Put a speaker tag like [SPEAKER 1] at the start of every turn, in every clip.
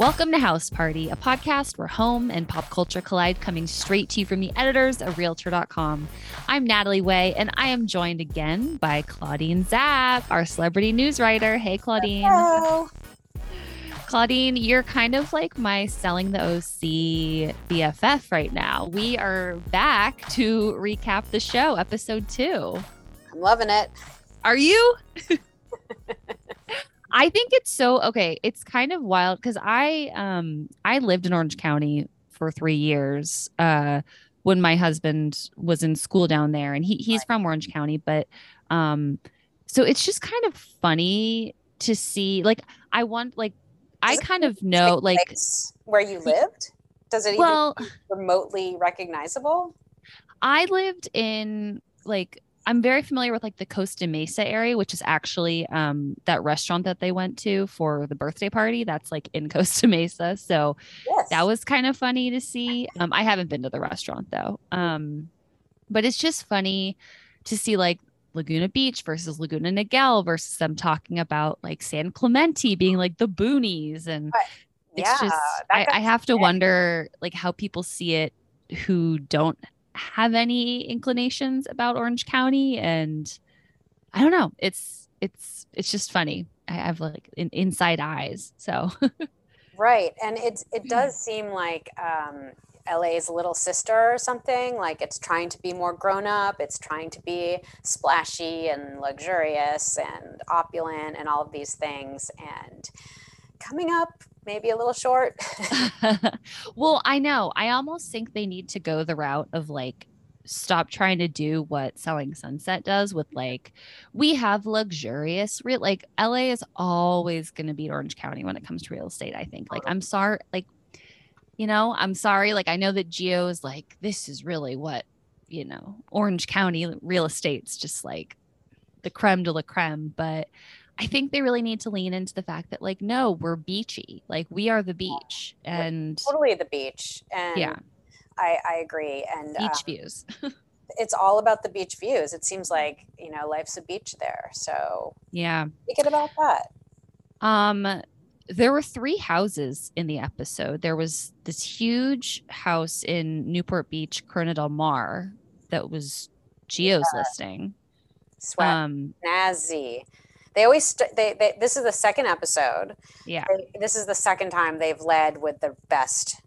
[SPEAKER 1] Welcome to House Party, a podcast where home and pop culture collide, coming straight to you from the editors of Realtor.com. I'm Natalie Way, and I am joined again by Claudine Zap, our celebrity news writer. Hey, Claudine.
[SPEAKER 2] Hello.
[SPEAKER 1] Claudine, you're kind of like my selling the OC BFF right now. We are back to recap the show, episode two.
[SPEAKER 2] I'm loving it.
[SPEAKER 1] Are you? I think it's so okay. It's kind of wild because I um I lived in Orange County for three years uh when my husband was in school down there and he he's from Orange County, but um so it's just kind of funny to see like I want like I kind of know like
[SPEAKER 2] where you lived? Does it even
[SPEAKER 1] well
[SPEAKER 2] remotely recognizable?
[SPEAKER 1] I lived in like I'm very familiar with like the Costa Mesa area, which is actually um that restaurant that they went to for the birthday party. That's like in Costa Mesa. So
[SPEAKER 2] Yes.
[SPEAKER 1] that was kind of funny to see. Um I haven't been to the restaurant though. Um but it's just funny to see like Laguna Beach versus Laguna Niguel versus them talking about like San Clemente being like the boonies and it's
[SPEAKER 2] yeah.
[SPEAKER 1] just I, I have to wonder like how people see it who don't have any inclinations about Orange County and I don't know it's it's it's just funny I have like in, inside eyes so
[SPEAKER 2] right. And it it
[SPEAKER 1] Hmm.
[SPEAKER 2] does seem like um LA's little sister or something. Like it's trying to be more grown up. It's trying to be splashy and luxurious and opulent and all of these things. And coming up maybe a little short.
[SPEAKER 1] well I know. I almost think they need to go the route of like stop trying to do what selling sunset does with like we have luxurious real like LA is always going to beat Orange County when it comes to real estate I think. Like I'm sorry like you know I'm sorry like I know that Gio is like this is really what you know Orange County real estate's just like the creme de la creme but I think they really need to lean into the fact that like no we're beachy like we are the beach and
[SPEAKER 2] totally the beach. And
[SPEAKER 1] yeah
[SPEAKER 2] I, I agree. And
[SPEAKER 1] beach
[SPEAKER 2] um,
[SPEAKER 1] views
[SPEAKER 2] it's all about the beach views. It seems like, you know, life's a beach there. So
[SPEAKER 1] yeah
[SPEAKER 2] it about that.
[SPEAKER 1] Um, there were three houses in the episode. There was this huge house in Newport Beach, Corona del Mar, that was Gio's listing.
[SPEAKER 2] Swag
[SPEAKER 1] Um,
[SPEAKER 2] snazzy. They always, st- they, they, this is the second episode.
[SPEAKER 1] yeah,
[SPEAKER 2] They- This is the second time they've led with the best,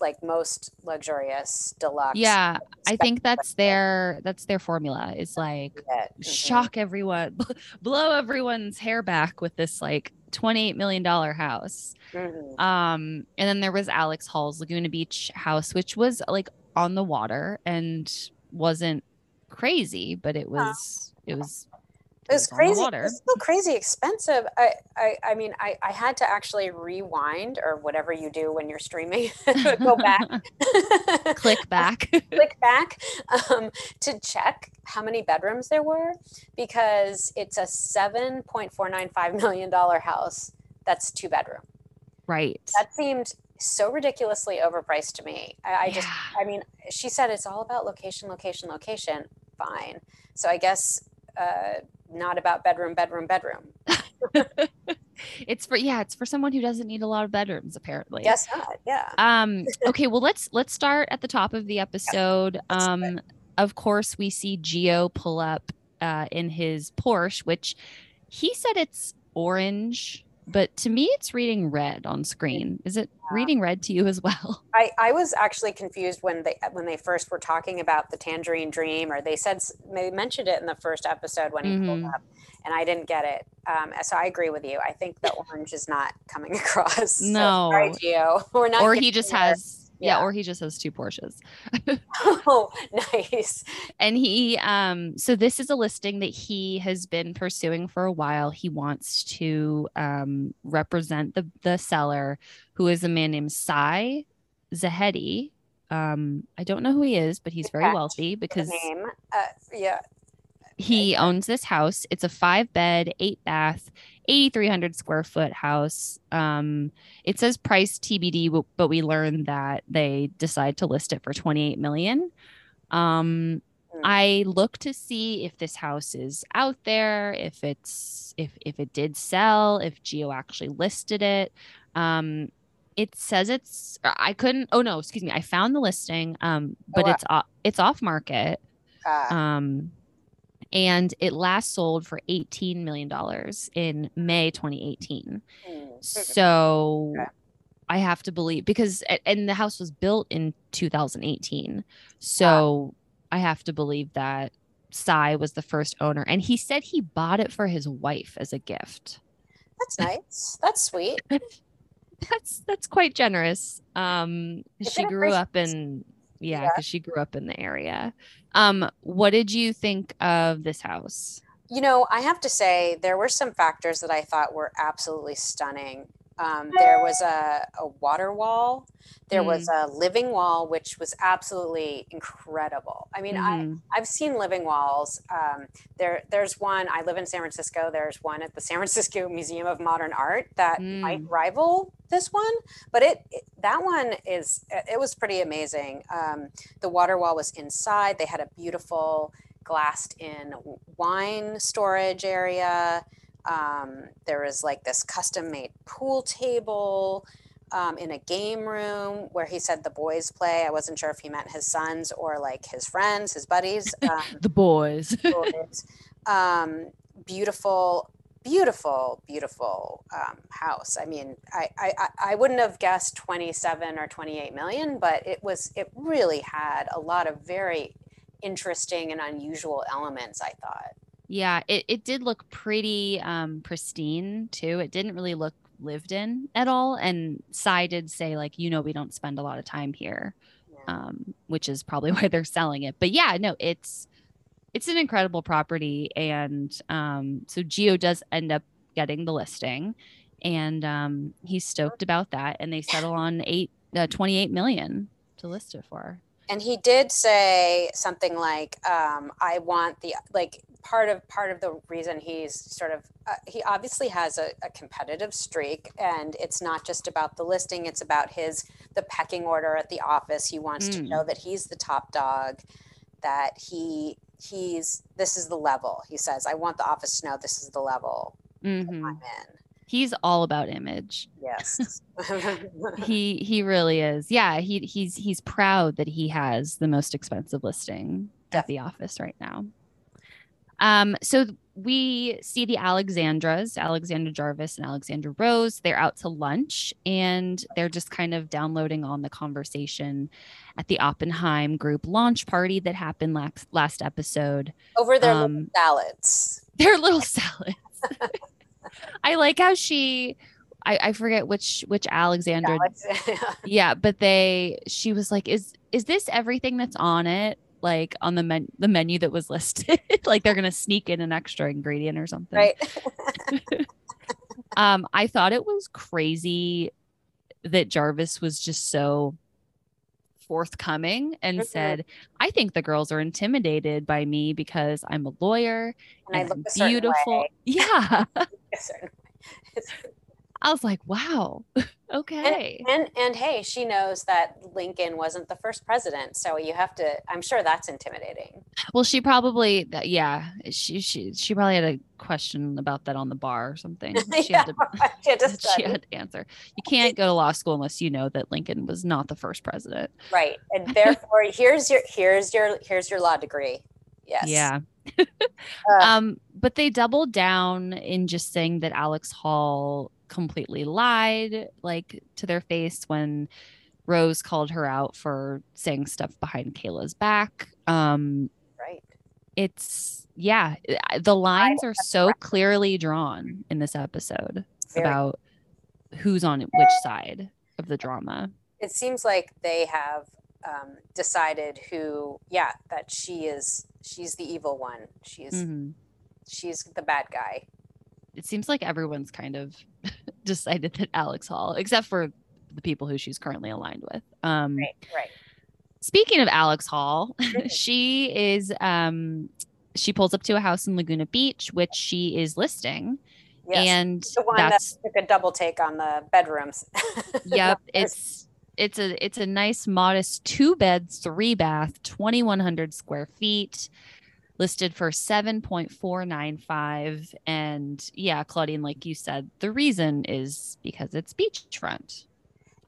[SPEAKER 2] like most luxurious deluxe.
[SPEAKER 1] yeah. I think that's their that's their formula. Is like.
[SPEAKER 2] Mhm.
[SPEAKER 1] shock everyone, blow everyone's hair back with this like twenty eight million dollar house.
[SPEAKER 2] Mhm.
[SPEAKER 1] Um, and then there was Alex Hall's Laguna Beach house, which was like on the water and wasn't crazy, but it was it was
[SPEAKER 2] It was crazy. It was still crazy expensive. I, I, I mean, I, I had to actually rewind or whatever you do when you're streaming, go back,
[SPEAKER 1] click back.
[SPEAKER 2] click back um, to check how many bedrooms there were because it's a $7.495 million house that's two bedroom.
[SPEAKER 1] right.
[SPEAKER 2] That seemed so ridiculously overpriced to me. I, I just, I mean, she said it's all about location, location, location. Fine. So I guess uh, not about bedroom, bedroom, bedroom.
[SPEAKER 1] It's for yeah, it's for someone who doesn't need a lot of bedrooms, apparently.
[SPEAKER 2] Guess not. Yeah.
[SPEAKER 1] Um, okay, well let's let's start at the top of the episode.
[SPEAKER 2] do
[SPEAKER 1] Um, of course, we see Gio pull up uh in his Porsche, which he said it's orange, but to me it's reading red on screen. Is it reading red to you as well?
[SPEAKER 2] I, I was actually confused when they when they first were talking about the tangerine dream, or they said they mentioned it in the first episode when he pulled
[SPEAKER 1] Mhm.
[SPEAKER 2] up, and I didn't get it. Um, so I agree with you. I think the orange is not coming across. So
[SPEAKER 1] No.
[SPEAKER 2] sorry, Gio. We're not.
[SPEAKER 1] or he just
[SPEAKER 2] there.
[SPEAKER 1] has yeah,
[SPEAKER 2] Yeah.
[SPEAKER 1] or he just has two Porsches.
[SPEAKER 2] Oh, nice.
[SPEAKER 1] and he um so this is a listing that he has been pursuing for a while he wants to um represent the the seller who is a man named Sai Zahedi um i don't know who he is but he's very wealthy because
[SPEAKER 2] name. Uh, yeah.
[SPEAKER 1] he owns this house it's a five bed eight bath 8300 square foot house um it says price tbd but we learned that they decide to list it for 28 million um
[SPEAKER 2] Hmm.
[SPEAKER 1] i look to see if this house is out there if it's if if it did sell if gio actually listed it Um, it says it's I couldn't. Oh no, excuse me. I found the listing. Um, but
[SPEAKER 2] wow.
[SPEAKER 1] it's off. It's off market.
[SPEAKER 2] Uh,
[SPEAKER 1] Um, and it last sold for eighteen million dollars in May 2018.
[SPEAKER 2] mm,
[SPEAKER 1] So. I have to believe because and the house was built in 2018. So I have to believe that Cy was the first owner and he said he bought it for his wife as a gift.
[SPEAKER 2] that's nice. That's sweet.
[SPEAKER 1] That's that's quite generous. Um she grew up in yeah,
[SPEAKER 2] Yeah.
[SPEAKER 1] cuz she grew up in the area. Um what did you think of this house?
[SPEAKER 2] You know, I have to say there were some factors that I thought were absolutely stunning. Um, there was a, a water wall. There was a living wall, which was absolutely incredible. I mean, I,
[SPEAKER 1] Mhm.
[SPEAKER 2] I've seen living walls. Um, there, there's one. I live in San Francisco. There's one at the San Francisco Museum of Modern Art that might
[SPEAKER 1] Mm.
[SPEAKER 2] rival this one, but it, it that one is it was pretty amazing. Um, the water wall was inside. They had a beautiful glassed in wine storage area. Um, there was like this custom made pool table um, in a game room where he said the boys play. I wasn't sure if he meant his sons or like his friends, his buddies. Um,
[SPEAKER 1] the boys.
[SPEAKER 2] boys. um, beautiful, beautiful, beautiful um, house. I mean, I, I, I- I wouldn't have guessed 27 or 28 million, but it was, it really had a lot of very interesting and unusual elements, I thought.
[SPEAKER 1] Yeah, it, it did look pretty um pristine too. It didn't really look lived in at all. And Cy did say, like, you know, we don't spend a lot of time here,
[SPEAKER 2] Yeah.
[SPEAKER 1] um, which is probably why they're selling it. But yeah, no, it's it's an incredible property. And um, so Gio does end up getting the listing and um he's stoked about that. And they settle on eight uh, 28 million to list it for.
[SPEAKER 2] and he did say something like um, i want the like part of part of the reason he's sort of uh, he obviously has a, a competitive streak and it's not just about the listing it's about his the pecking order at the office. He wants to
[SPEAKER 1] Mm.
[SPEAKER 2] know that he's the top dog that he he's this is the level. He says i want the office to know this is the level
[SPEAKER 1] Mhm.
[SPEAKER 2] i'm in.
[SPEAKER 1] He's all about image.
[SPEAKER 2] yes.
[SPEAKER 1] He he really is. Yeah he he's he's proud that he has the most expensive listing at the office right now um so we see the alexandras alexandra jarvis and alexandra rose. They're out to lunch and they're just kind of downloading on the conversation at the oppenheim group launch party that happened last last episode.
[SPEAKER 2] Over their little
[SPEAKER 1] Um,
[SPEAKER 2] salads.
[SPEAKER 1] their little salads. I like how she I, I forget which which alexandra
[SPEAKER 2] Alex-
[SPEAKER 1] yeah, but they she was like, "Is is this everything that's on it? Like on the men the menu that was listed? like they're gonna sneak in an extra ingredient or something."
[SPEAKER 2] right
[SPEAKER 1] Um, I thought it was crazy that Jarvis was just so forthcoming and
[SPEAKER 2] Mhm.
[SPEAKER 1] said, "I think the girls are intimidated by me because I'm a lawyer
[SPEAKER 2] and i
[SPEAKER 1] and
[SPEAKER 2] look
[SPEAKER 1] I'm
[SPEAKER 2] a
[SPEAKER 1] beautiful." Yeah,
[SPEAKER 2] A certain way.
[SPEAKER 1] I was like, "Wow, okay."
[SPEAKER 2] And and hey, she knows that Lincoln wasn't the first president, so you have to. I'm sure that's intimidating.
[SPEAKER 1] Well, she probably, that- yeah, she she she probably had a question about that on the bar or something. She
[SPEAKER 2] Yeah,
[SPEAKER 1] had to
[SPEAKER 2] she had to
[SPEAKER 1] she had to answer. You can't go to law school unless you know that Lincoln was not the first president.
[SPEAKER 2] right, and therefore here's your here's your here's your law degree. Yes.
[SPEAKER 1] Yeah. Um, but they doubled down in just saying that Alex Hall completely lied, like to their face when Rose called her out for saying stuff behind Kayla's back. Um,
[SPEAKER 2] right.
[SPEAKER 1] it's yeah, the lines are so clearly drawn in this episode
[SPEAKER 2] Very.
[SPEAKER 1] about who's on which side of the drama.
[SPEAKER 2] it seems like they have um, decided who. Yeah, that she is. She's the evil one. She's
[SPEAKER 1] Mhm.
[SPEAKER 2] she's the bad guy.
[SPEAKER 1] It seems like everyone's kind of decided that Alex Hall, except for the people who she's currently aligned with. Um,
[SPEAKER 2] Right. Right.
[SPEAKER 1] Speaking of Alex Hall, she is um, she pulls up to a house in Laguna Beach, which she is listing,
[SPEAKER 2] Yes.
[SPEAKER 1] and
[SPEAKER 2] the one
[SPEAKER 1] that's
[SPEAKER 2] that took a double take on the bedrooms.
[SPEAKER 1] yep it's it's a it's a nice modest two bed three bath 2100 square feet listed for 7.495 and yeah claudine like you said the reason is because it's beachfront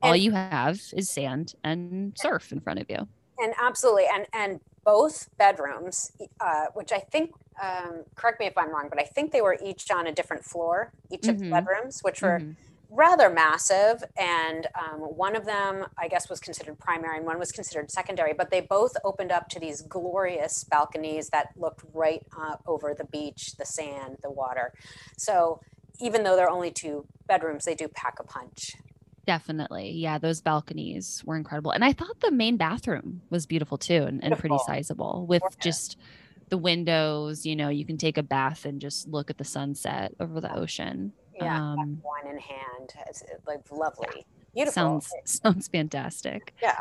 [SPEAKER 1] all
[SPEAKER 2] And-
[SPEAKER 1] you have is sand and surf in front of you
[SPEAKER 2] and absolutely and and both bedrooms uh, which i think um, correct me if i'm wrong but i think they were each on a different floor each of the
[SPEAKER 1] Mhm.
[SPEAKER 2] bedrooms which were
[SPEAKER 1] Mhm.
[SPEAKER 2] Rather massive and um, one of them i guess was considered primary and one was considered secondary but they both opened up to these glorious balconies that looked right uh, over the beach the sand the water. So even though they're only two bedrooms they do pack a punch.
[SPEAKER 1] Definitely. Yeah those balconies were incredible. And i thought the main bathroom was beautiful too and, and pretty sizable with
[SPEAKER 2] Gorgeous.
[SPEAKER 1] just the windows you know you can take a bath and just look at the sunset over the ocean
[SPEAKER 2] yeah
[SPEAKER 1] um
[SPEAKER 2] wine in hand it's uh, like lovely beautiful.
[SPEAKER 1] Sounds sounds fantastic.
[SPEAKER 2] Yeah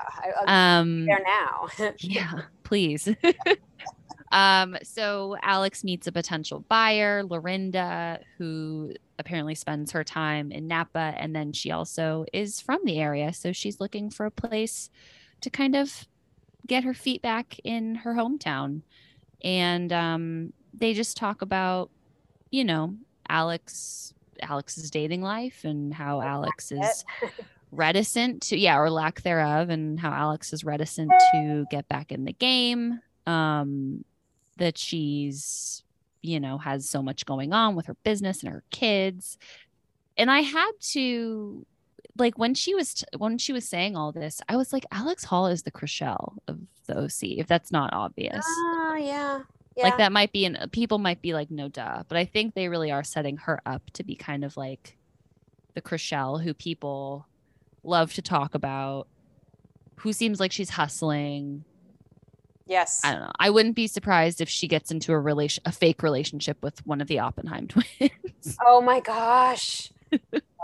[SPEAKER 2] I,
[SPEAKER 1] um
[SPEAKER 2] there now.
[SPEAKER 1] yeah please. Um so alex meets a potential buyer lorinda who apparently spends her time in napa and then she also is from the area so she's looking for a place to kind of get her feet back in her hometown. And um they just talk about you know alex alex's dating life and how alex is reticent to yeah or lack thereof and how alex is reticent to get back in the game um that she's you know has so much going on with her business and her kids. And i had to like when she was when she was saying all this i was like alex hall is the Chrishell of the oc if that's not obvious.
[SPEAKER 2] Ah yeah yeah.
[SPEAKER 1] like that might be an people might be like no duh but i think they really are setting her up to be kind of like the Chrishell who people love to talk about who seems like she's hustling.
[SPEAKER 2] Yes.
[SPEAKER 1] I don't know. I wouldn't be surprised if she gets into a relation a fake relationship with one of the oppenheim twins.
[SPEAKER 2] Oh my gosh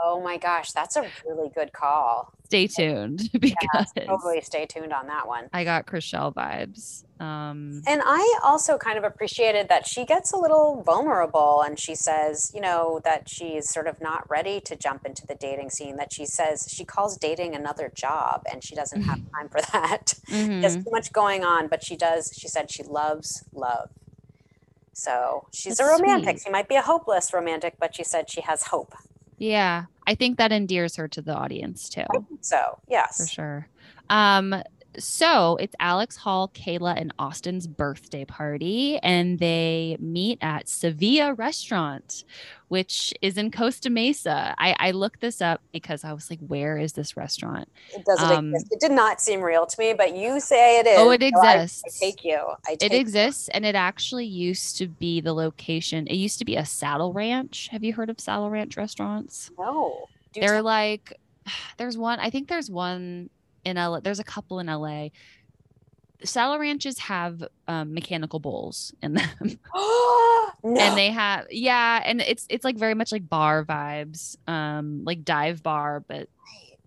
[SPEAKER 2] oh my gosh that's a really good call
[SPEAKER 1] stay tuned because
[SPEAKER 2] totally stay tuned on that one
[SPEAKER 1] i got Chrishell vibes um
[SPEAKER 2] And I also kind of appreciated that she gets a little vulnerable and she says, you know, that she's sort of not ready to jump into the dating scene. That she says she calls dating another job and she doesn't have time for that.
[SPEAKER 1] mhm.
[SPEAKER 2] There's too much going on, but she does, she said she loves love. So she's
[SPEAKER 1] That's
[SPEAKER 2] a romantic.
[SPEAKER 1] sweet.
[SPEAKER 2] She might be a hopeless romantic, but she said she has hope.
[SPEAKER 1] Yeah i think that endears her to the audience too
[SPEAKER 2] So, yes.
[SPEAKER 1] for sure. Um, so it's Alex Hall, Kayla, and Austin's birthday party, and they meet at Sevilla Restaurant, which is in Costa Mesa. I, I looked this up because I was like, where is this restaurant?
[SPEAKER 2] It doesn't
[SPEAKER 1] Um,
[SPEAKER 2] exist. It did not seem real to me, but you say it is.
[SPEAKER 1] Oh, it
[SPEAKER 2] so I-
[SPEAKER 1] exists.
[SPEAKER 2] I, take you. I take
[SPEAKER 1] It exists, and it actually used to be the location. It used to be a saddle ranch. Have you heard of saddle ranch restaurants?
[SPEAKER 2] No. Do
[SPEAKER 1] They're
[SPEAKER 2] tell.
[SPEAKER 1] like, there's one, I think there's one in LA. There's a couple in LA. Saddle ranches have um, mechanical bowls in them,
[SPEAKER 2] no.
[SPEAKER 1] and they have yeah, and it's it's like very much like bar vibes, um, like dive bar, but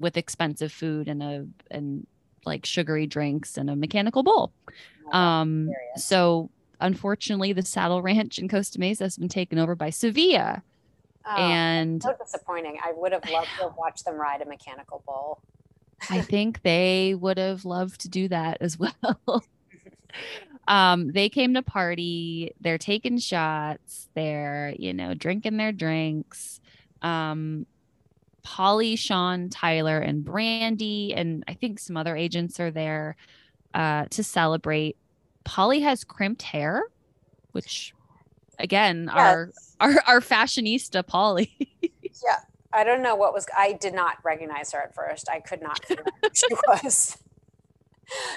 [SPEAKER 1] with expensive food and a and like sugary drinks and a mechanical bowl. Um, so unfortunately, the Saddle Ranch in Costa Mesa has been taken over by Sevilla,
[SPEAKER 2] Oh,
[SPEAKER 1] and
[SPEAKER 2] so disappointing. I would have loved to have watched them ride a mechanical bull.
[SPEAKER 1] I think they would have loved to do that as well. um, they came to party, they're taking shots, they're, you know, drinking their drinks. Um, Polly, Sean, Tyler, and Brandi, and I think some other agents are there uh, to celebrate. Polly has crimped hair, which again, our our our fashionista Polly.
[SPEAKER 2] yeah. I don't know what was. I did not recognize her at first. I could not figure out who she was.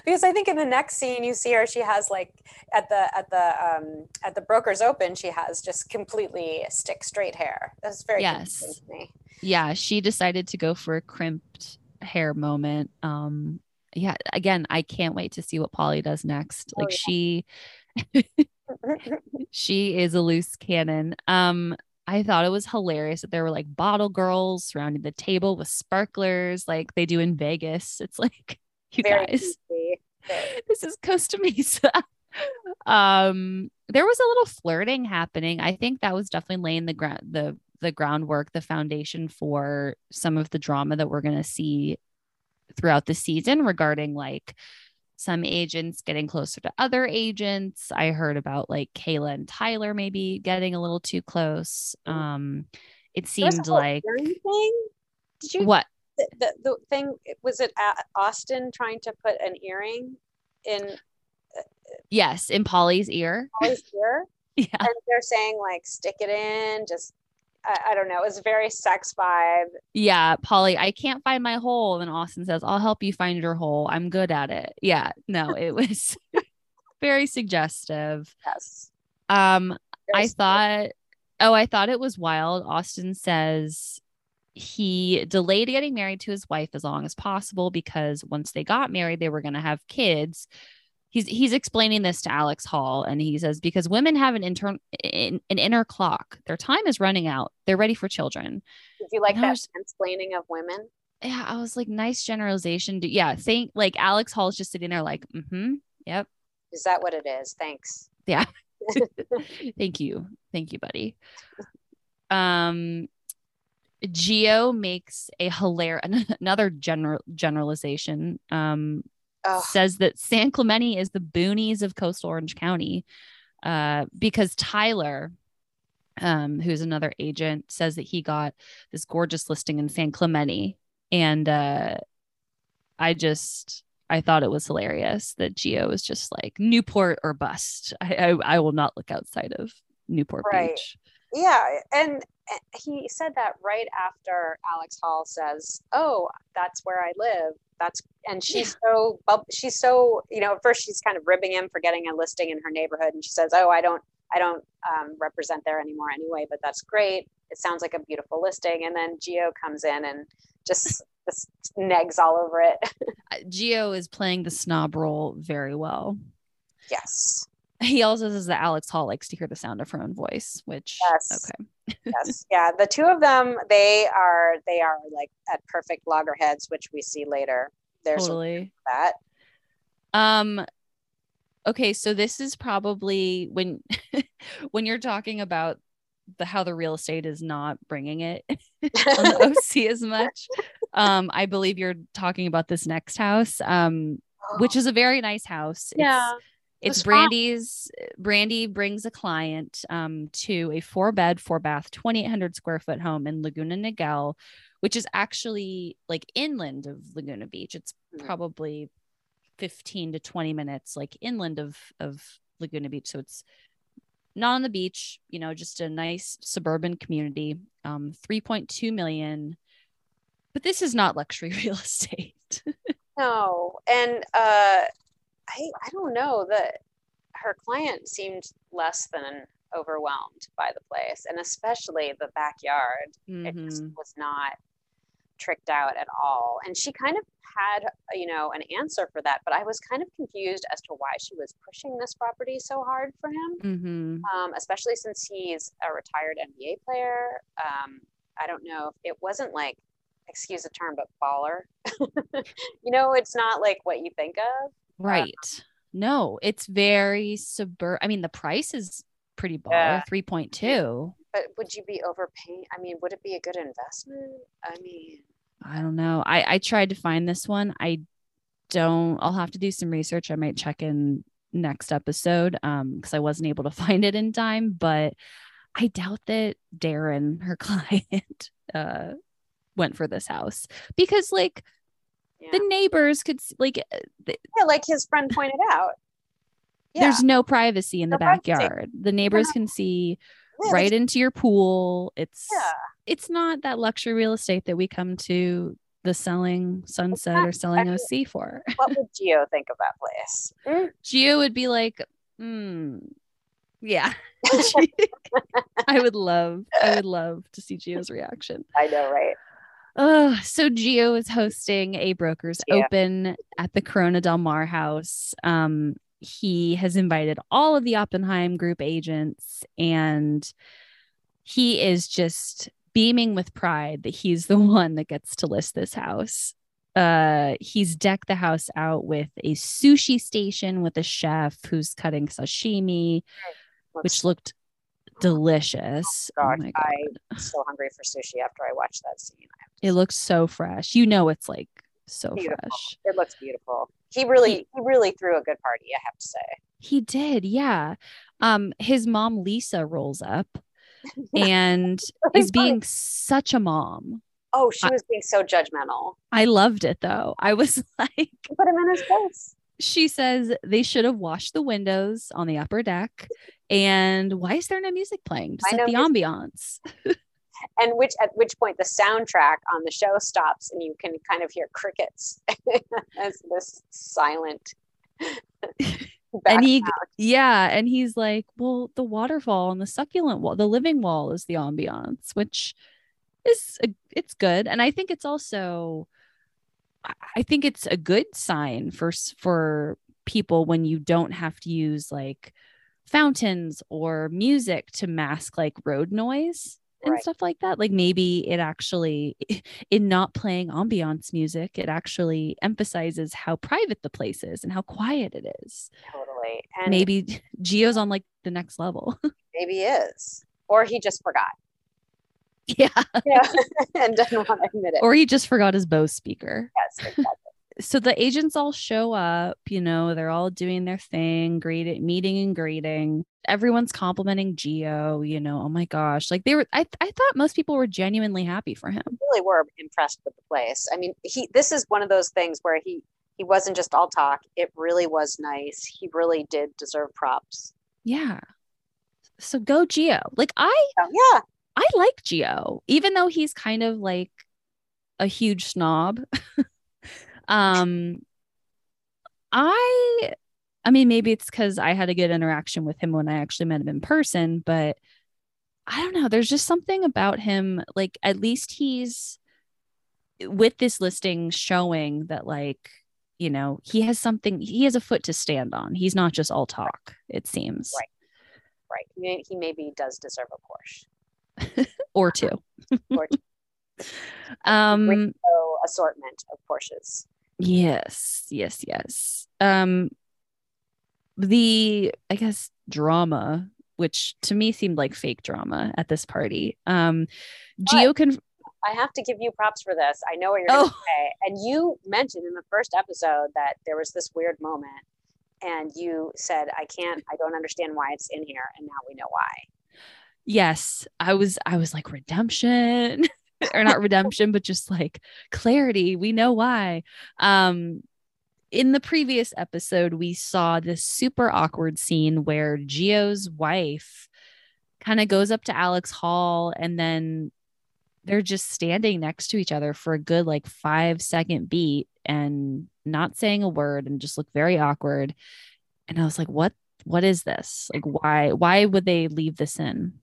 [SPEAKER 2] Because I think in the next scene you see her, she has like at the at the um, at the Brokers Open, she has just completely stick straight hair. That's very
[SPEAKER 1] Yes.
[SPEAKER 2] to me.
[SPEAKER 1] yeah, she decided to go for a crimped hair moment. Um, yeah, again, I can't wait to see what Polly does next.
[SPEAKER 2] Oh,
[SPEAKER 1] Like
[SPEAKER 2] yeah.
[SPEAKER 1] she she is a loose cannon. Um, I thought it was hilarious that there were like bottle girls surrounding the table with sparklers like they do in Vegas. It's like you
[SPEAKER 2] Very
[SPEAKER 1] guys, this is Costa Mesa. um, there was a little flirting happening. I think that was definitely laying the ground the the groundwork, the foundation for some of the drama that we're gonna see throughout the season regarding like some agents getting closer to other agents. I heard about like Kayla and Tyler maybe getting a little too close.
[SPEAKER 2] Mm.
[SPEAKER 1] Um, it
[SPEAKER 2] There was a
[SPEAKER 1] seemed like
[SPEAKER 2] thing. Did you
[SPEAKER 1] what?
[SPEAKER 2] the, the, the thing was it Austin trying to put an earring in
[SPEAKER 1] Yes, in Polly's ear.
[SPEAKER 2] Holly's ear?
[SPEAKER 1] Yeah.
[SPEAKER 2] and they're saying like stick it in just I, I don't know it was a very sex vibe
[SPEAKER 1] Yeah, Polly, I can't find my hole. And Austin says, I'll help you find your hole. I'm good at it. Yeah, no, it was very suggestive.
[SPEAKER 2] yes
[SPEAKER 1] Um, I thought, oh, I thought it was wild. Austin says he delayed getting married to his wife as long as possible because once they got married, they were going to have kids. He's he's explaining this to Alex Hall, and he says because women have an intern in, an inner clock, their time is running out. They're ready for children.
[SPEAKER 2] did you like
[SPEAKER 1] And
[SPEAKER 2] that
[SPEAKER 1] was-
[SPEAKER 2] mansplaining of women
[SPEAKER 1] Yeah, I was like, nice generalization. Do- Yeah, think like Alex Hall is just sitting there, like, mm-hmm, yep,
[SPEAKER 2] is that what it is thanks yeah
[SPEAKER 1] Thank you. Thank you, buddy. Um Geo makes a hilarious another general generalization. Um
[SPEAKER 2] oh
[SPEAKER 1] says that San Clemente is the boonies of coastal Orange County. Uh because Tyler um who's another agent says that he got this gorgeous listing in San Clemente and uh I just I thought it was hilarious that Gio was just like Newport or bust. I I, I will not look outside of Newport
[SPEAKER 2] Right.
[SPEAKER 1] Beach.
[SPEAKER 2] yeah and and he said that right after alex hall says oh that's where i live that's and she's so bub- she's so you know at first she's kind of ribbing him for getting a listing in her neighborhood and she says oh i don't i don't um, represent there anymore anyway but that's great. It sounds like a beautiful listing. And then gio comes in and just just negs all over it.
[SPEAKER 1] Uh, Gio is playing the snob role very well.
[SPEAKER 2] yes.
[SPEAKER 1] He also says that Alex Hall likes to hear the sound of her own voice, which
[SPEAKER 2] Yes.
[SPEAKER 1] okay.
[SPEAKER 2] yes. Yeah the two of them they are they are like at perfect loggerheads which we see later there's
[SPEAKER 1] totally.
[SPEAKER 2] that
[SPEAKER 1] Um okay, so this is probably when when you're talking about the how the real estate is not bringing it on the OC as much. Um I believe you're talking about this next house um which is a very nice house.
[SPEAKER 2] Yeah
[SPEAKER 1] It's
[SPEAKER 2] fun.
[SPEAKER 1] Brandi's. Brandi brings a client um, to a four bed, four bath, 2,800 square foot home in Laguna Niguel, which is actually like inland of Laguna Beach. It's
[SPEAKER 2] Mhm.
[SPEAKER 1] probably 15 to 20 minutes like inland of, of Laguna Beach. So it's not on the beach, you know, just a nice suburban community. Um, 3.2 million. But this is not luxury real estate.
[SPEAKER 2] No, and uh, I I don't know that her client seemed less than overwhelmed by the place, and especially the backyard. It just
[SPEAKER 1] Mhm.
[SPEAKER 2] was not tricked out at all. And she kind of had you know an answer for that, but I was kind of confused as to why she was pushing this property so hard for him,
[SPEAKER 1] Mhm.
[SPEAKER 2] um, especially since he's a retired NBA player. Um, I don't know if it wasn't like excuse the term, but baller. you know, it's not like what you think of.
[SPEAKER 1] Right. No, it's very suburb. I mean, the price is pretty baller,
[SPEAKER 2] Yeah.
[SPEAKER 1] 3.2.
[SPEAKER 2] But would you be overpaying? I mean, would it be a good investment? I mean,
[SPEAKER 1] I don't know. I I tried to find this one. I don't. I'll have to do some research. I might check in next episode um because I wasn't able to find it in time, but I doubt that Darren, her client, uh went for this house because like
[SPEAKER 2] yeah.
[SPEAKER 1] the neighbors could like uh, th-
[SPEAKER 2] yeah, like his friend pointed out. Yeah,
[SPEAKER 1] there's no privacy in the
[SPEAKER 2] No privacy.
[SPEAKER 1] backyard. The neighbors can see
[SPEAKER 2] yeah,
[SPEAKER 1] right into your pool. It's
[SPEAKER 2] Yeah.
[SPEAKER 1] it's not that luxury real estate that we come to the selling sunset or selling OC for.
[SPEAKER 2] What would Gio think of that place? Mm,
[SPEAKER 1] Gio would be like, hmm, yeah. I would love, I would love to see Gio's reaction.
[SPEAKER 2] I know, right?
[SPEAKER 1] Uh, so Gio is hosting a brokers
[SPEAKER 2] Yeah.
[SPEAKER 1] open at the Corona Del Mar house. Um, he has invited all of the Oppenheim group agents, and he is just beaming with pride that he's the one that gets to list this house. Uh, he's decked the house out with a sushi station with a chef who's cutting sashimi, which looked delicious. Oh
[SPEAKER 2] gosh,
[SPEAKER 1] my
[SPEAKER 2] I'm so hungry for sushi after I watched that scene.
[SPEAKER 1] It looks so fresh. You know, it's like So
[SPEAKER 2] Beautiful.
[SPEAKER 1] fresh.
[SPEAKER 2] It looks beautiful. He really, he really threw a good party. I have to say.
[SPEAKER 1] He did, yeah. Um, his mom Lisa rolls up and
[SPEAKER 2] Really
[SPEAKER 1] is being such a mom.
[SPEAKER 2] Oh, she
[SPEAKER 1] I-
[SPEAKER 2] was being so judgmental.
[SPEAKER 1] I loved it though. I was like,
[SPEAKER 2] Put him in his place.
[SPEAKER 1] she says they should have washed the windows on the upper deck. And why is there no music playing
[SPEAKER 2] I know
[SPEAKER 1] the ambiance?
[SPEAKER 2] And which at which point the soundtrack on the show stops and you can kind of hear crickets as this silent.
[SPEAKER 1] and he yeah and he's like well the waterfall and the succulent wall the living wall is the ambiance which is a, it's good and i think it's also I- i think it's a good sign for for people when you don't have to use like fountains or music to mask like road noise and
[SPEAKER 2] Right.
[SPEAKER 1] stuff like that like maybe it actually in not playing ambiance music it actually emphasizes how private the place is and how quiet it is
[SPEAKER 2] totally. And maybe
[SPEAKER 1] Gio's on like the next level.
[SPEAKER 2] maybe he is. Or he just forgot.
[SPEAKER 1] yeah.
[SPEAKER 2] Yeah. and doesn't want to admit it.
[SPEAKER 1] Or he just forgot his Bose speaker.
[SPEAKER 2] yes, exactly.
[SPEAKER 1] So the agents all show up, you know, they're all doing their thing, greeting, meeting and greeting. Everyone's complimenting Gio, you know, oh my gosh. Like they were I, I thought most people were genuinely happy for him.
[SPEAKER 2] really were impressed with the place. I mean, he this is one of those things where he he wasn't just all talk. It really was nice. He really did deserve props.
[SPEAKER 1] Yeah. So go Gio. Like I
[SPEAKER 2] So, yeah,
[SPEAKER 1] I like Gio, even though he's kind of like a huge snob. um I I mean maybe it's cuz I had a good interaction with him when I actually met him in person, but I don't know, there's just something about him like at least he's with this listing showing that like you know, he has something he has a foot to stand on. He's not just all talk, it seems.
[SPEAKER 2] Right. right. He, he maybe does deserve a Porsche
[SPEAKER 1] Or two.
[SPEAKER 2] or
[SPEAKER 1] Um
[SPEAKER 2] so assortment of Porsches.
[SPEAKER 1] Yes, yes, yes. Um the I guess drama, which to me seemed like fake drama at this party. Um Gio can
[SPEAKER 2] I have to give you props for this. I know what you're
[SPEAKER 1] Oh.
[SPEAKER 2] going to say. And you mentioned in the first episode that there was this weird moment, and you said, "I can't. I don't understand why it's in here." And now we know why.
[SPEAKER 1] yes, I was I was like redemption or not redemption, but just like clarity. We know why. Um in the previous episode, we saw this super awkward scene where Gio's wife kind of goes up to Alex Hall and then they're just standing next to each other for a good like five second beat and not saying a word and just look very awkward. And I was like, what what is this? Like why why would they leave this in?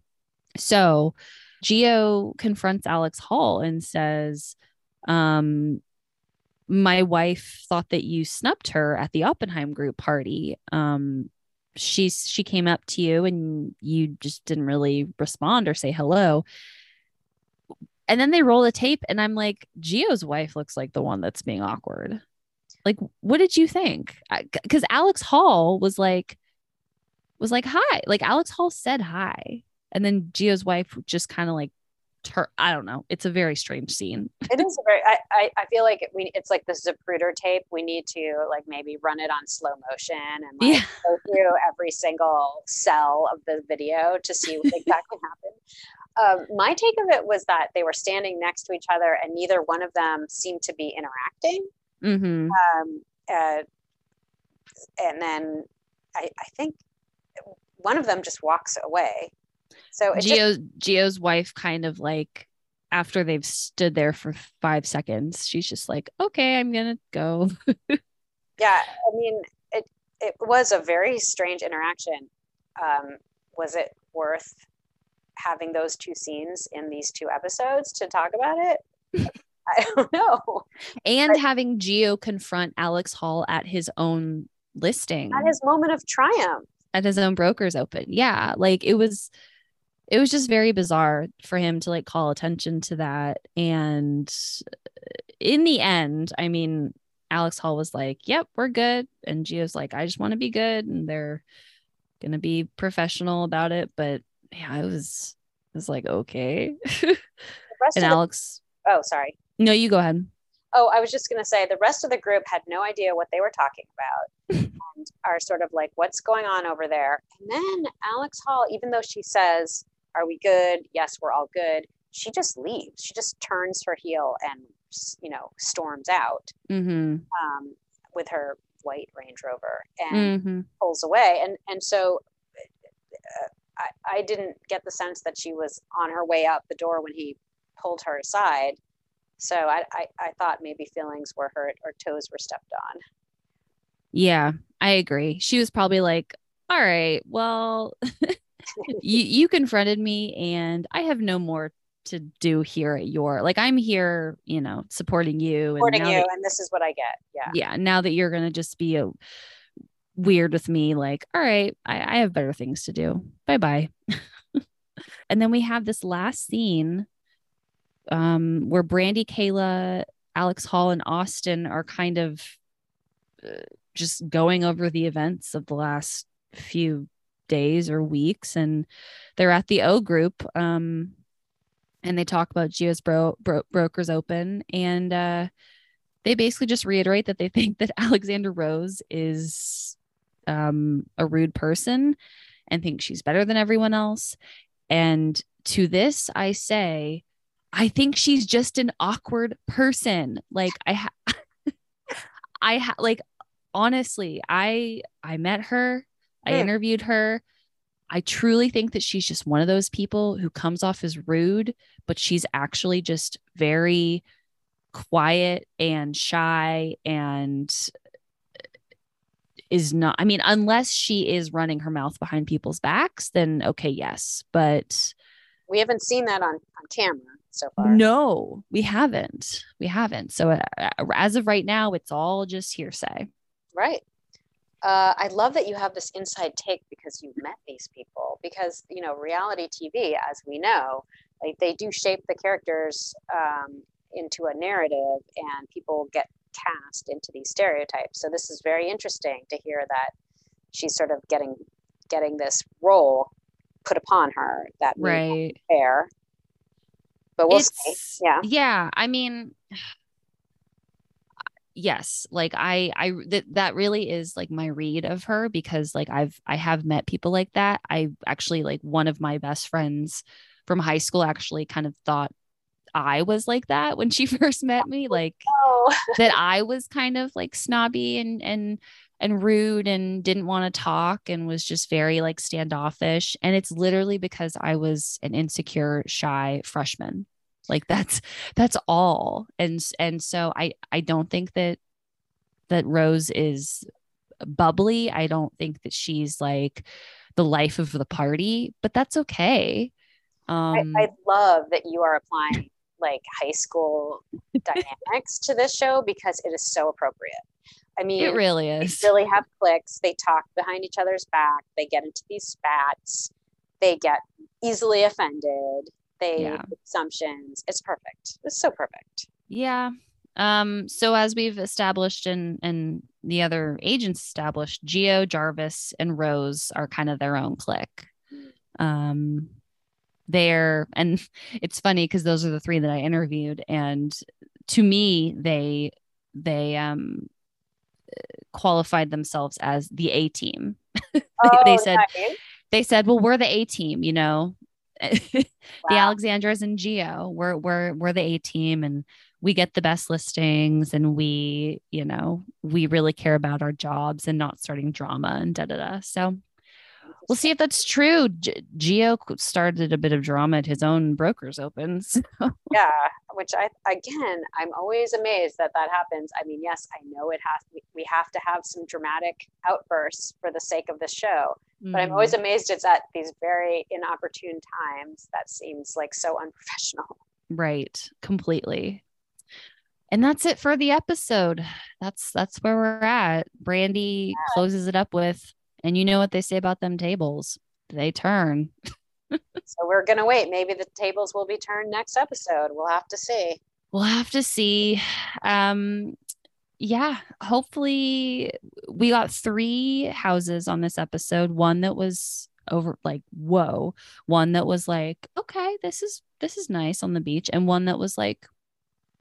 [SPEAKER 1] So Gio confronts Alex Hall and says, um, my wife thought that you snubbed her at the Oppenheim group party. Um, she's she came up to you and you just didn't really respond or say hello. And then they roll the tape, and I'm like, Gio's wife looks like the one that's being awkward. Like, what did you think? Because Alex Hall was like, was like, hi. Like Alex Hall said hi, and then Gio's wife just kind of like, tur- I don't know. It's a very strange scene.
[SPEAKER 2] It is a very. I, I, I feel like we. It's like the Zapruder tape. We need to like maybe run it on slow motion and like
[SPEAKER 1] Yeah.
[SPEAKER 2] go through every single cell of the video to see what exactly happened. Um, my take of it was that they were standing next to each other and neither one of them seemed to be interacting.
[SPEAKER 1] Mm-hmm.
[SPEAKER 2] um, uh, and then I, I think one of them just walks away. So it just,
[SPEAKER 1] Gio Gio's wife kind of like after they've stood there for five seconds, she's just like, okay, I'm gonna go.
[SPEAKER 2] yeah, I mean, it it was a very strange interaction. Um, was it worth having those two scenes in these two episodes to talk about it? I don't know.
[SPEAKER 1] and having Gio confront Alex Hall at his own listing
[SPEAKER 2] At his moment of triumph.
[SPEAKER 1] at his own brokers open. Yeah, like it was it was just very bizarre for him to like call attention to that and uh, in the end, I mean, Alex Hall was like, "Yep, we're good." And Gio's like, "I just want to be good." And they're going to be professional about it, but yeah, it was it was like, "Okay." And
[SPEAKER 2] of the,
[SPEAKER 1] Alex
[SPEAKER 2] oh, sorry.
[SPEAKER 1] No, you go ahead.
[SPEAKER 2] oh, I was just going to say the rest of the group had no idea what they were talking about and are sort of like, what's going on over there? And then Alex Hall, even though she says, are we good? Yes, we're all good. She just leaves. She just turns her heel and, you know, storms out
[SPEAKER 1] Mm-hmm.
[SPEAKER 2] um, with her white Range Rover and
[SPEAKER 1] Mm-hmm.
[SPEAKER 2] pulls away. And, and so uh, I, I didn't get the sense that she was on her way out the door when he pulled her aside. So I, I, I thought maybe feelings were hurt or toes were stepped on.
[SPEAKER 1] Yeah, I agree. She was probably like, all right, well, you you confronted me and I have no more to do here at your like I'm here, you know, supporting you and
[SPEAKER 2] Supporting
[SPEAKER 1] now
[SPEAKER 2] you,
[SPEAKER 1] that-
[SPEAKER 2] and this is what I get. Yeah.
[SPEAKER 1] yeah, now that you're gonna just be a weird with me, like, all right, I, I have better things to do. Bye bye. and then we have this last scene um where Brandi, Kayla, Alex Hall, and Austin are kind of uh, just going over the events of the last few days or weeks and they're at the O group um and they talk about Gio's bro, bro brokers open and uh they basically just reiterate that they think that Alexandra Rose is um a rude person and think she's better than everyone else. And to this I say I think she's just an awkward person. Like I ha- I ha- like honestly I I met her I
[SPEAKER 2] Hmm.
[SPEAKER 1] interviewed her I truly think that she's just one of those people who comes off as rude, but she's actually just very quiet and shy and is not, I mean, unless she is running her mouth behind people's backs, then okay, yes. But
[SPEAKER 2] We haven't seen that on, on camera so far.
[SPEAKER 1] no, we haven't. We haven't. So uh, as of right now, it's all just hearsay.
[SPEAKER 2] Right. Uh, I love that you have this inside take because you've met these people. Because you know, reality TV, as we know, like they do shape the characters um, into a narrative, and people get cast into these stereotypes. So this is very interesting to hear that she's sort of getting getting this role put upon her that
[SPEAKER 1] Right.
[SPEAKER 2] fair. But we'll see. Yeah.
[SPEAKER 1] yeah i mean yes like i i that that really is like my read of her because like i've i have met people like that. I actually like one of my best friends from high school actually kind of thought i was like that when she first met me oh, like
[SPEAKER 2] Oh,
[SPEAKER 1] that I was kind of like snobby and and and rude and didn't want to talk and was just very like standoffish. And it's literally because I was an insecure shy freshman like that's that's all and and so I I don't think that that Rose is bubbly I don't think that she's like the life of the party but that's okay um
[SPEAKER 2] I, I love that you are applying like high school dynamics to this show because it is so appropriate. I mean,
[SPEAKER 1] it really is.
[SPEAKER 2] they really have clicks. They talk behind each other's back. They get into these spats. They get easily offended. They
[SPEAKER 1] Yeah.
[SPEAKER 2] assumptions. It's perfect. It's so perfect.
[SPEAKER 1] Yeah. Um, so as we've established and and the other agents established, Gio, Jarvis, and Rose are kind of their own clique. Um they're and it's funny because those are the three that I interviewed. And to me, they they um qualified themselves as the A team.
[SPEAKER 2] Oh,
[SPEAKER 1] they said
[SPEAKER 2] nice.
[SPEAKER 1] they said, well, we're the A team, you know. the Alexandras and Gio. We're we're we're the A team and we get the best listings and we, you know, we really care about our jobs and not starting drama and da da da. So we'll see if that's true. G- Gio started a bit of drama at his own brokers opens.
[SPEAKER 2] yeah which i again i'm always amazed that that happens i mean yes i know it has we- we have to have some dramatic outbursts for the sake of the show but i'm always mm-hmm. amazed it's at these very inopportune times that seems like so unprofessional
[SPEAKER 1] right, completely. And that's it for the episode. That's that's where we're at. Brandi closes it up with, and you know what they say about them tables. They turn.
[SPEAKER 2] so we're gonna wait maybe the tables will be turned next episode we'll have to see
[SPEAKER 1] We'll have to see. Um, yeah, hopefully we got three houses on this episode. One that was over like whoa, one that was like okay, this is this is nice on the beach, and one that was like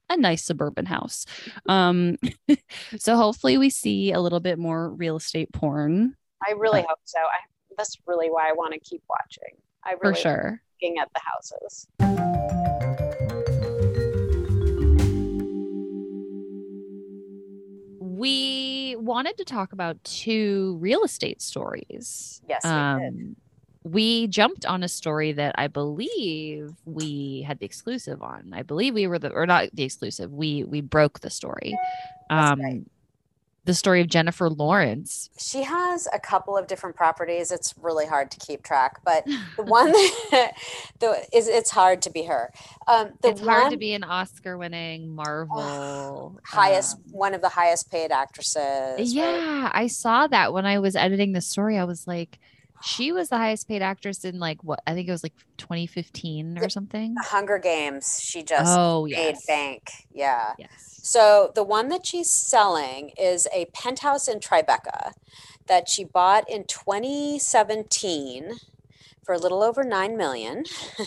[SPEAKER 1] a nice suburban house. Um, so hopefully we see a little bit more real estate porn.
[SPEAKER 2] I really uh, hope so. I, that's really why I want to keep watching. I really
[SPEAKER 1] for sure
[SPEAKER 2] looking at the houses.
[SPEAKER 1] We wanted to talk about two real estate stories.
[SPEAKER 2] Yes, we um, did
[SPEAKER 1] we jumped on a story that I believe we had the exclusive on. I believe we were the or not the exclusive. We we broke the story. Um right. The story of Jennifer Lawrence.
[SPEAKER 2] She has a couple of different properties. It's really hard to keep track, but the one that the is it's hard to be her.
[SPEAKER 1] Um the it's one, hard to be an Oscar winning Marvel
[SPEAKER 2] highest um, one of the highest paid actresses.
[SPEAKER 1] Yeah, right? I saw that when I was editing the story. I was like she was the highest paid actress in like what I think it was like 2015 or something.
[SPEAKER 2] The Hunger Games. She just oh, made yes. bank. Yeah.
[SPEAKER 1] Yes.
[SPEAKER 2] So the one that she's selling is a penthouse in Tribeca that she bought in 2017 for a little over 9 million.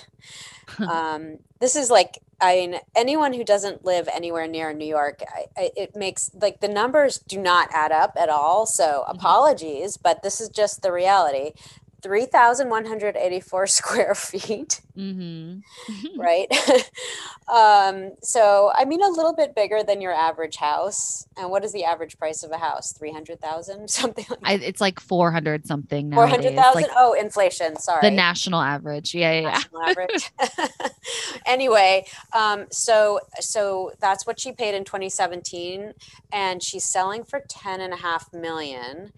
[SPEAKER 2] um, this is like I mean, anyone who doesn't live anywhere near New York, I, I, it makes like the numbers do not add up at all. So mm-hmm. apologies, but this is just the reality. 3,184 square feet. Mm-hmm. right. um, so, I mean, a little bit bigger than your average house. And what is the average price of a house? 300,000, something like
[SPEAKER 1] I, It's like 400 something.
[SPEAKER 2] 400,000. Like oh, inflation. Sorry.
[SPEAKER 1] The national average. Yeah. Yeah. National average.
[SPEAKER 2] anyway, um, so, so that's what she paid in 2017 and she's selling for 10 and a half million.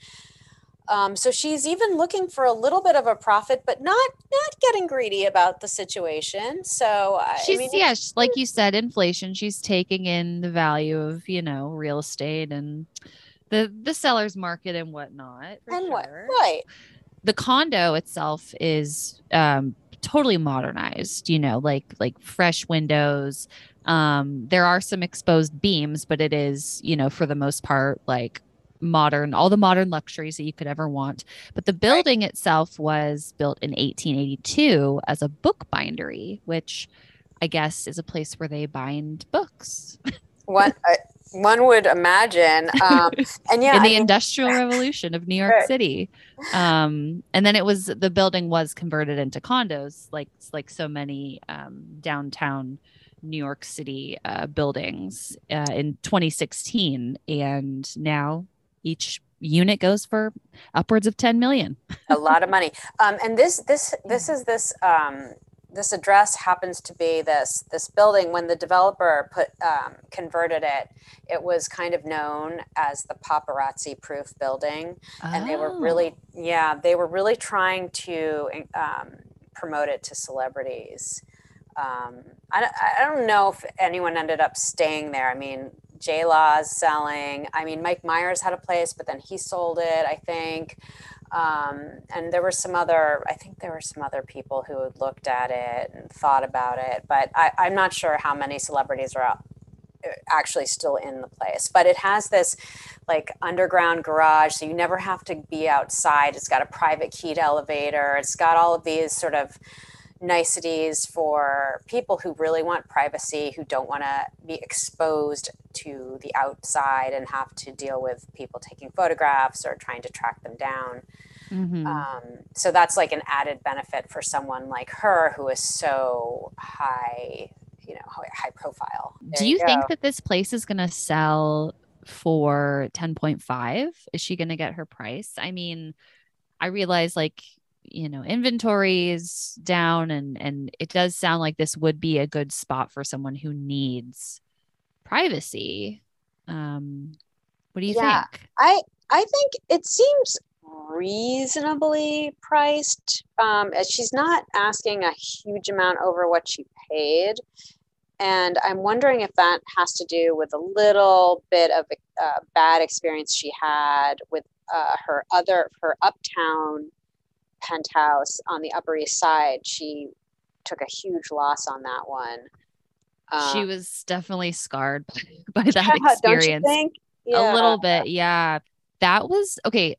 [SPEAKER 2] Um, so she's even looking for a little bit of a profit, but not not getting greedy about the situation. So
[SPEAKER 1] she's
[SPEAKER 2] I mean,
[SPEAKER 1] yeah, like you said, inflation. She's taking in the value of you know real estate and the the seller's market and whatnot.
[SPEAKER 2] and sure. what right?
[SPEAKER 1] The condo itself is um, totally modernized. You know, like like fresh windows. Um, there are some exposed beams, but it is you know for the most part like modern, all the modern luxuries that you could ever want. But the building right. itself was built in 1882 as a book bindery, which I guess is a place where they bind books.
[SPEAKER 2] What uh, one would imagine, um, and yeah,
[SPEAKER 1] in the I mean, Industrial Revolution of New York right. City, um, and then it was the building was converted into condos, like like so many um, downtown New York City uh, buildings uh, in 2016, and now each unit goes for upwards of 10 million.
[SPEAKER 2] A lot of money. Um, and this this this is this um, this address happens to be this this building. When the developer put um, converted it it was kind of known as the paparazzi proof building. Oh. and they were really oh. yeah they were really trying to um, promote it to celebrities. Um, I, I don't know if anyone ended up staying there. I mean J Law's selling. I mean, Mike Myers had a place, but then he sold it, I think. Um, and there were some other, I think there were some other people who had looked at it and thought about it, but I, I'm not sure how many celebrities are out, uh, actually still in the place. But it has this like underground garage, so you never have to be outside. It's got a private keyed elevator. It's got all of these sort of niceties for people who really want privacy, who don't want to be exposed to the outside and have to deal with people taking photographs or trying to track them down. Mm-hmm. Um, so that's like an added benefit for someone like her who is so high, you know, high profile.
[SPEAKER 1] There Do you, you think that this place is going to sell for 10.5? Is she going to get her price? I mean, I realize like you know inventories down and and it does sound like this would be a good spot for someone who needs privacy. Um what do you yeah, think?
[SPEAKER 2] I i think it seems reasonably priced. Um she's not asking a huge amount over what she paid. And i'm wondering if that has to do with a little bit of a, bad experience she had with uh, her other her uptown penthouse on the Upper East Side, she took a huge loss on that one.
[SPEAKER 1] Um, she was definitely scarred by, by that yeah, experience. Yeah. A little bit, yeah. That was okay.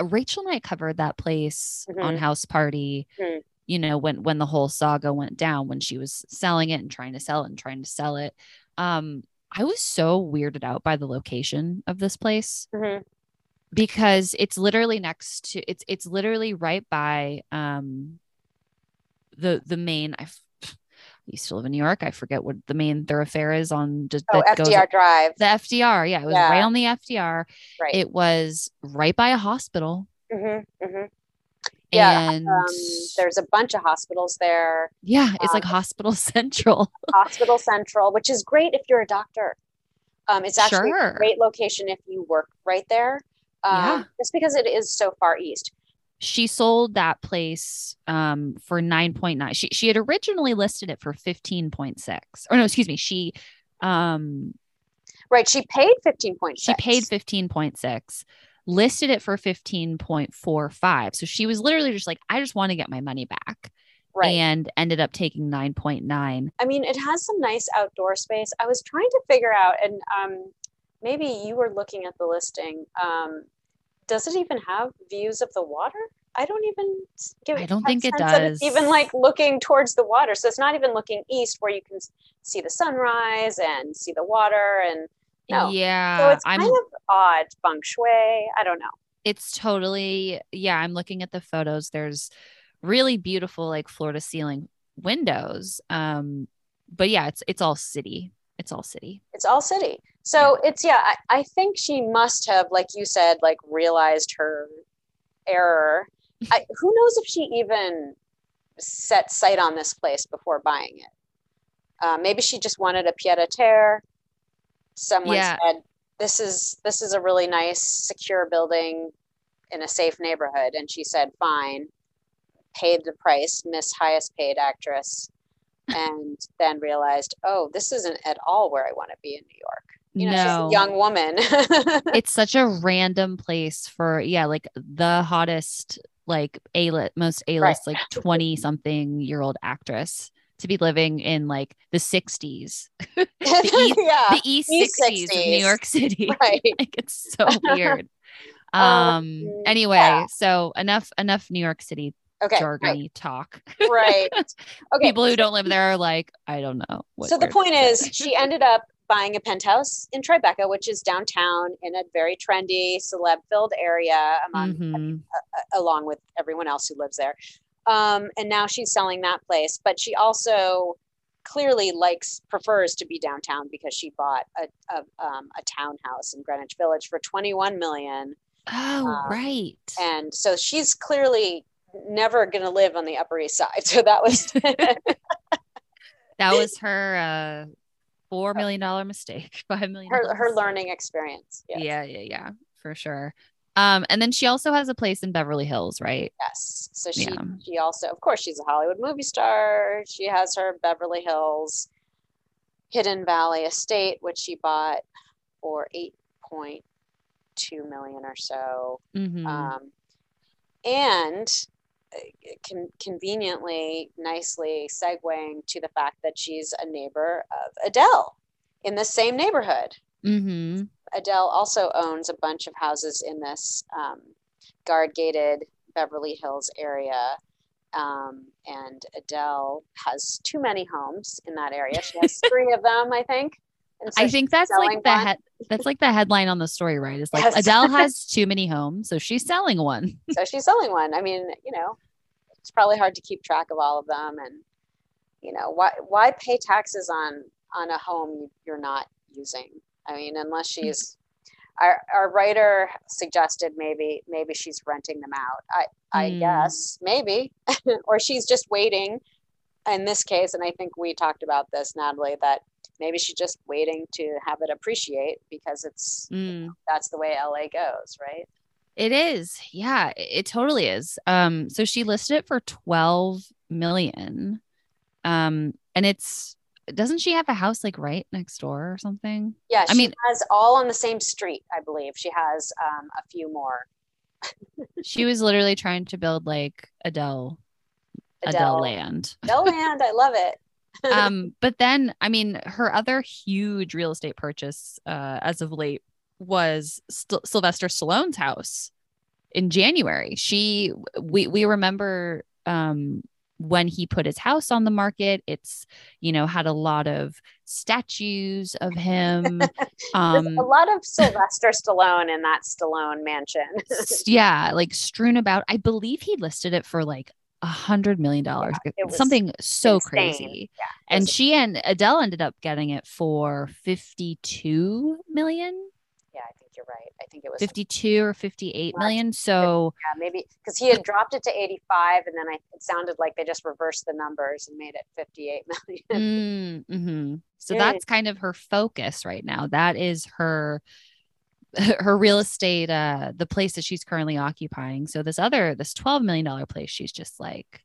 [SPEAKER 1] Rachel and I covered that place mm-hmm. on House Party. Mm-hmm. You know when when the whole saga went down when she was selling it and trying to sell it and trying to sell it. Um, I was so weirded out by the location of this place
[SPEAKER 2] Mhm.
[SPEAKER 1] Because it's literally next to it's it's literally right by um the the main I used to live in New York. I forget what the main thoroughfare is on just
[SPEAKER 2] Oh,
[SPEAKER 1] that goes
[SPEAKER 2] FDR Drive.
[SPEAKER 1] the FDR. Yeah, it was
[SPEAKER 2] Yeah.
[SPEAKER 1] right on the FDR.
[SPEAKER 2] Right.
[SPEAKER 1] It was right by a hospital.
[SPEAKER 2] hmm hmm Yeah,
[SPEAKER 1] and
[SPEAKER 2] Um, there's a bunch of hospitals there.
[SPEAKER 1] yeah, it's like
[SPEAKER 2] um,
[SPEAKER 1] hospital central.
[SPEAKER 2] Hospital Central, which is great if you're a doctor. Um, it's actually
[SPEAKER 1] Sure.
[SPEAKER 2] a great location if you work right there. Um,
[SPEAKER 1] Yeah.
[SPEAKER 2] Just because it is so far east.
[SPEAKER 1] she sold that place um for 9.9 she she had originally listed it for 15.6 or no excuse me she um
[SPEAKER 2] Right. She paid 15.6.
[SPEAKER 1] she paid 15.6 listed it for 15.45 so she was literally just like i just want to get my money back
[SPEAKER 2] Right.
[SPEAKER 1] and ended up taking 9.9
[SPEAKER 2] I mean, it has some nice outdoor space. I was trying to figure out, and um, maybe you were looking at the listing. Um, does it even have views of the water? I don't even give.
[SPEAKER 1] I don't think it
[SPEAKER 2] sense that it's
[SPEAKER 1] does.
[SPEAKER 2] even like looking towards the water, so it's not even looking east where you can see the sunrise and see the water. And no,
[SPEAKER 1] yeah
[SPEAKER 2] so it's
[SPEAKER 1] i'm
[SPEAKER 2] kind of odd feng shui. I don't know.
[SPEAKER 1] it's totally yeah i'm looking at the photos there's really beautiful like floor to ceiling windows um but yeah it's it's all city it's all city
[SPEAKER 2] It's all city. So it's yeah, I, I think she must have, like you said, like realized her error. I, who knows if she even set sight on this place before buying it? Uh, maybe she just wanted a pied a terre. Someone
[SPEAKER 1] Yeah.
[SPEAKER 2] said, "This is this is a really nice, secure building in a safe neighborhood," and she said, "Fine." Paid the price, Miss Highest Paid Actress, and then realized, "Oh, this isn't at all where I want to be in New York." You know,
[SPEAKER 1] no
[SPEAKER 2] she's a young woman.
[SPEAKER 1] it's such a random place for yeah like the hottest like a list most a list like 20 something year old actress to be living in like the 60s e-
[SPEAKER 2] yeah,
[SPEAKER 1] the east
[SPEAKER 2] East
[SPEAKER 1] 60s, of new york city.
[SPEAKER 2] Right.
[SPEAKER 1] like it's so weird.
[SPEAKER 2] Um,
[SPEAKER 1] um anyway
[SPEAKER 2] yeah.
[SPEAKER 1] so enough enough new york city
[SPEAKER 2] Okay,
[SPEAKER 1] jargony talk.
[SPEAKER 2] Right, right. Okay,
[SPEAKER 1] people who don't live there are like i don't know what
[SPEAKER 2] so the point is, she ended up buying a penthouse in Tribeca, which is downtown in a very trendy, celeb-filled area, among
[SPEAKER 1] Mhm.
[SPEAKER 2] along with everyone else who lives there. Um, and now she's selling that place, but she also clearly likes prefers to be downtown because she bought a a, um, a townhouse in Greenwich Village for 21 million,
[SPEAKER 1] oh
[SPEAKER 2] um,
[SPEAKER 1] right
[SPEAKER 2] and so she's clearly never going to live on the Upper East Side. So that was
[SPEAKER 1] that was her uh four million dollar mistake five million
[SPEAKER 2] her her learning experience. Yes.
[SPEAKER 1] yeah yeah yeah for sure um and then she also has a place in beverly hills right
[SPEAKER 2] Yes. So she
[SPEAKER 1] Yeah.
[SPEAKER 2] she also, of course, she's a Hollywood movie star. She has her Beverly Hills Hidden Valley estate, which she bought for eight point two million or so.
[SPEAKER 1] Mhm.
[SPEAKER 2] Um, and uh, con- conveniently, nicely segueing to the fact that she's a neighbor of Adele in the same neighborhood.
[SPEAKER 1] Mhm.
[SPEAKER 2] Adele also owns a bunch of houses in this um, guard gated Beverly Hills area. Um, and Adele has too many homes in that area. She has three of them, I think. And so
[SPEAKER 1] I think that's like the head that's like the headline on the story, right? It's like
[SPEAKER 2] Yes.
[SPEAKER 1] Adele has too many homes, so she's selling one.
[SPEAKER 2] so she's selling one. I mean, you know, it's probably hard to keep track of all of them, and you know, why why pay taxes on on a home you- you're not using? I mean, unless she's our, our writer suggested maybe maybe she's renting them out. I I
[SPEAKER 1] Hmm.
[SPEAKER 2] guess maybe, or she's just waiting. In this case, and I think we talked about this, Natalie, that maybe she's just waiting to have it appreciate because it's
[SPEAKER 1] Mm.
[SPEAKER 2] that's the way LA goes, right?
[SPEAKER 1] It is. Yeah, it, totally is. Um, so she listed it for 12 million. Um, and it's doesn't she have a house like right next door or something?
[SPEAKER 2] Yeah,
[SPEAKER 1] I
[SPEAKER 2] she
[SPEAKER 1] mean-
[SPEAKER 2] has all on the same street, I believe. She has um, a few more.
[SPEAKER 1] She was literally trying to build like Adele Adele,
[SPEAKER 2] Adele,
[SPEAKER 1] land.
[SPEAKER 2] Adele Land, I love it.
[SPEAKER 1] Um, but then I mean her other huge real estate purchase uh as of late was St- Sylvester Stallone's house in January. She we we remember um when he put his house on the market, it's, you know, had a lot of statues of him.
[SPEAKER 2] Um, a lot of Sylvester Stallone in that Stallone mansion.
[SPEAKER 1] yeah, like strewn about. I believe he listed it for like a hundred million dollars, yeah, something so insane. crazy. Yeah, and she and Adele ended up getting it for 52 million.
[SPEAKER 2] Yeah, I think you're right. I think it was
[SPEAKER 1] 52 or 58 million. So
[SPEAKER 2] yeah, maybe because he had dropped it to 85 and then I, it sounded like they just reversed the numbers and made it 58 million.
[SPEAKER 1] Mm, mm-hmm. So that's kind of her focus right now. That is her her real estate uh the place that she's currently occupying. So this other this 12 million dollar place she's just like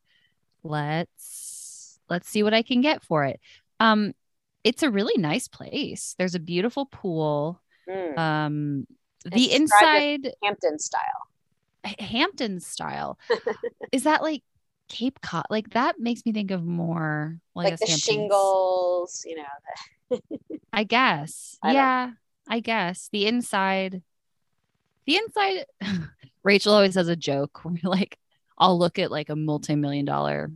[SPEAKER 1] let's let's see what i can get for it. Um it's a really nice place. There's a beautiful pool. Mm. um the inside
[SPEAKER 2] hampton style.
[SPEAKER 1] Hampton style. Is that like cape cod? Like that makes me think of more
[SPEAKER 2] like, like the Hamptons. shingles you know
[SPEAKER 1] i guess. I yeah I guess the inside, the inside, Rachel always has a joke where like, I'll look at like a multi-million dollar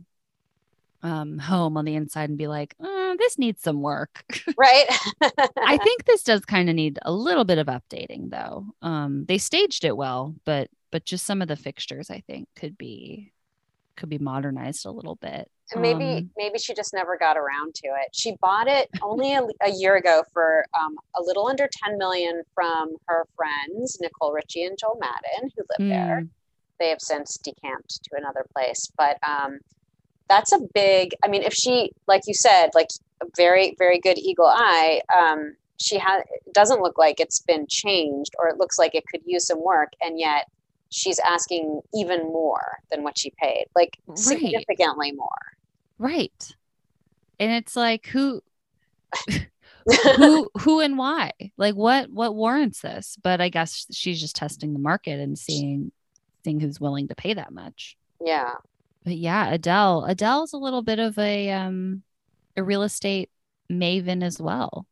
[SPEAKER 1] um, home on the inside and be like, oh, this needs some work.
[SPEAKER 2] Right.
[SPEAKER 1] I think this does kind of need a little bit of updating though. Um, they staged it well, but but just some of the fixtures I think could be could be modernized a little bit.
[SPEAKER 2] Maybe um, maybe she just never got around to it. She bought it only a, a year ago for um, a little under 10 million from her friends Nicole Richie and Joel Madden who live mm. there. Hmm. They have since decamped to another place, but um, that's a big. I mean, if she, like you said, like a very very good eagle eye. Um, she has doesn't look like it's been changed, or it looks like it could use some work, and yet she's asking even more than what she paid, like right. significantly more.
[SPEAKER 1] Right. And it's like who who who and why? Like what what warrants this? But I guess she's just testing the market and seeing seeing who's willing to pay that much.
[SPEAKER 2] Yeah.
[SPEAKER 1] But yeah, Adele. Adele's a little bit of a um a real estate maven as well.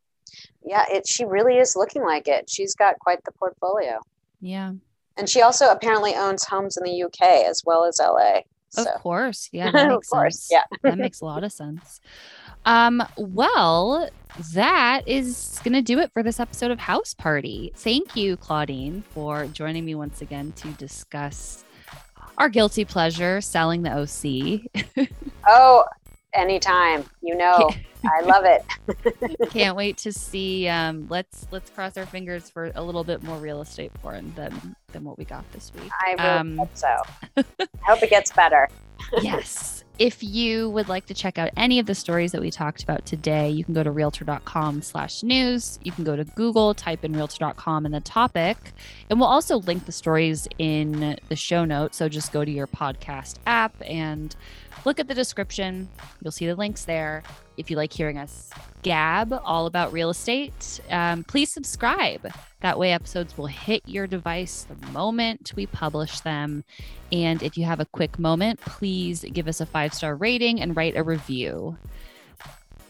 [SPEAKER 2] Yeah, it she really is looking like it. She's got quite the portfolio.
[SPEAKER 1] Yeah.
[SPEAKER 2] And she also apparently owns homes in the UK as well as LA.
[SPEAKER 1] So. Of course. Yeah. That makes of course. Sense.
[SPEAKER 2] Yeah.
[SPEAKER 1] that makes a lot of sense. Um, well, that is going to do it for this episode of House Party. Thank you, Claudine, for joining me once again to discuss our guilty pleasure, selling the OC.
[SPEAKER 2] oh, anytime. You know, I love it.
[SPEAKER 1] Can't wait to see. Um, let's let's cross our fingers for a little bit more real estate porn than than what we got this week.
[SPEAKER 2] I really um, hope so. I hope it gets better.
[SPEAKER 1] yes. If you would like to check out any of the stories that we talked about today, you can go to realtor.com slash news. You can go to Google, type in realtor.com in the topic, and we'll also link the stories in the show notes. So just go to your podcast app and look at the description. You'll see the links there. If you like hearing us gab all about real estate, um, please subscribe. That way, episodes will hit your device the moment we publish them. And if you have a quick moment, please give us a five star rating and write a review.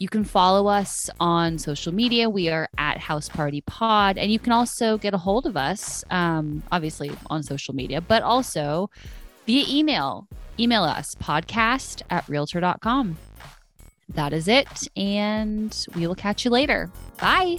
[SPEAKER 1] You can follow us on social media. We are at House Party Pod. And you can also get a hold of us, um, obviously on social media, but also via email. Email us podcast at realtor.com. That is it. And we will catch you later. Bye.